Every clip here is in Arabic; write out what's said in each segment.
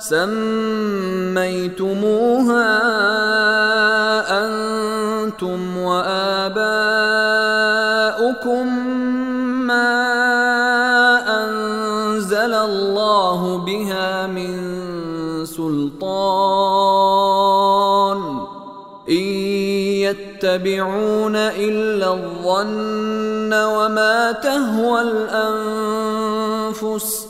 سميتموها أنتم وآباؤكم ما أنزل الله بها من سلطان. يتبعون إلا الظن وما تهوى الأنفس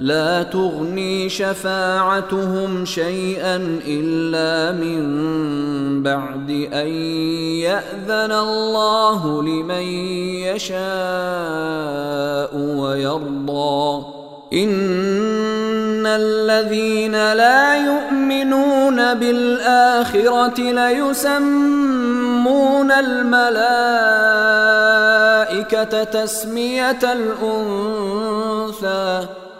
لا تغني شفاعتهم شيئا إلا من بعد أن يأذن الله لمن يشاء ويرضى. إن الذين لا يؤمنون بالآخرة ليسمون الملائكة تسمية الأنثى.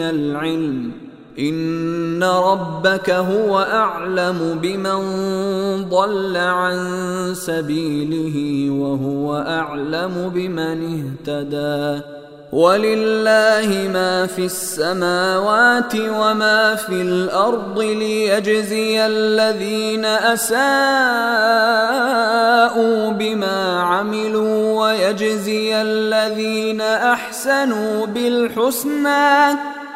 من العلم. إن ربك هو أعلم بمن ضل عن سبيله وهو أعلم بمن اهتدى. ولله ما في السماوات وما في الأرض ليجزي الذين أساءوا بما عملوا ويجزي الذين أحسنوا بالحسنى.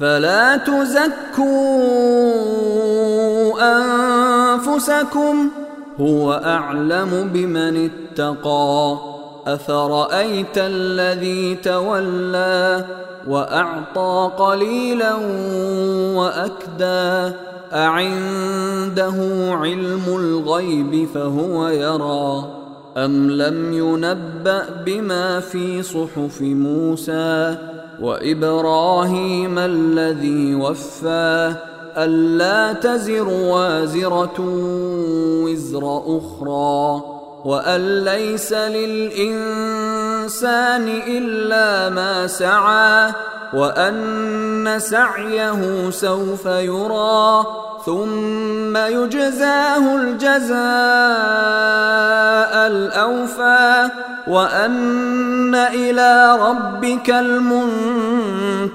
فلا تزكوا أنفسكم هو أعلم بمن اتقى أفرأيت الذي تولى وأعطى قليلا وأكدى أعنده علم الغيب فهو يرى أم لم ينبأ بما في صحف موسى وإبراهيم الذي وفى ألا تزر وازرة وزر أخرى وأن ليس للإنسان إلا ما سعى وأن سعيه سوف يرى ثم يجزاه الجزاء الأوفى وأن إلى ربك المنتهى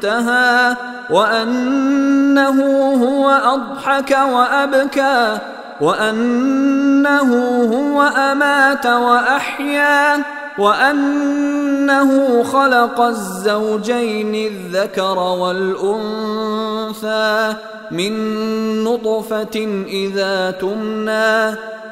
وأنه هو أضحك وأبكى وأنه هو أمات وأحيا وأنه خلق الزوجين الذكر والأنثى من نطفة إذا تمنى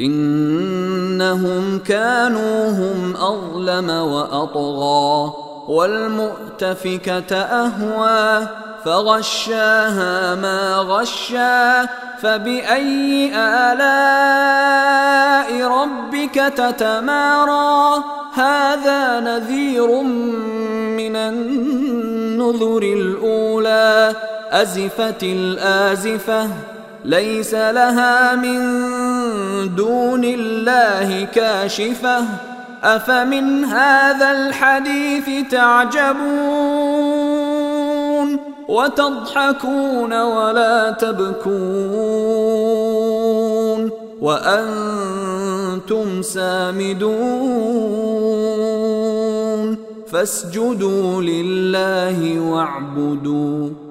إنهم كانوا هم أظلم وأطغى والمؤتفكة أهوى فغشاها ما غشا فبأي آلاء ربك تتمارى؟ هذا نذير من النذر الأولى أزفت الآزفة ليس لها من دون الله كاشفة. أفمن هذا الحديث تعجبون وتضحكون ولا تبكون وأنتم سامدون. فاسجدوا لله واعبدوا.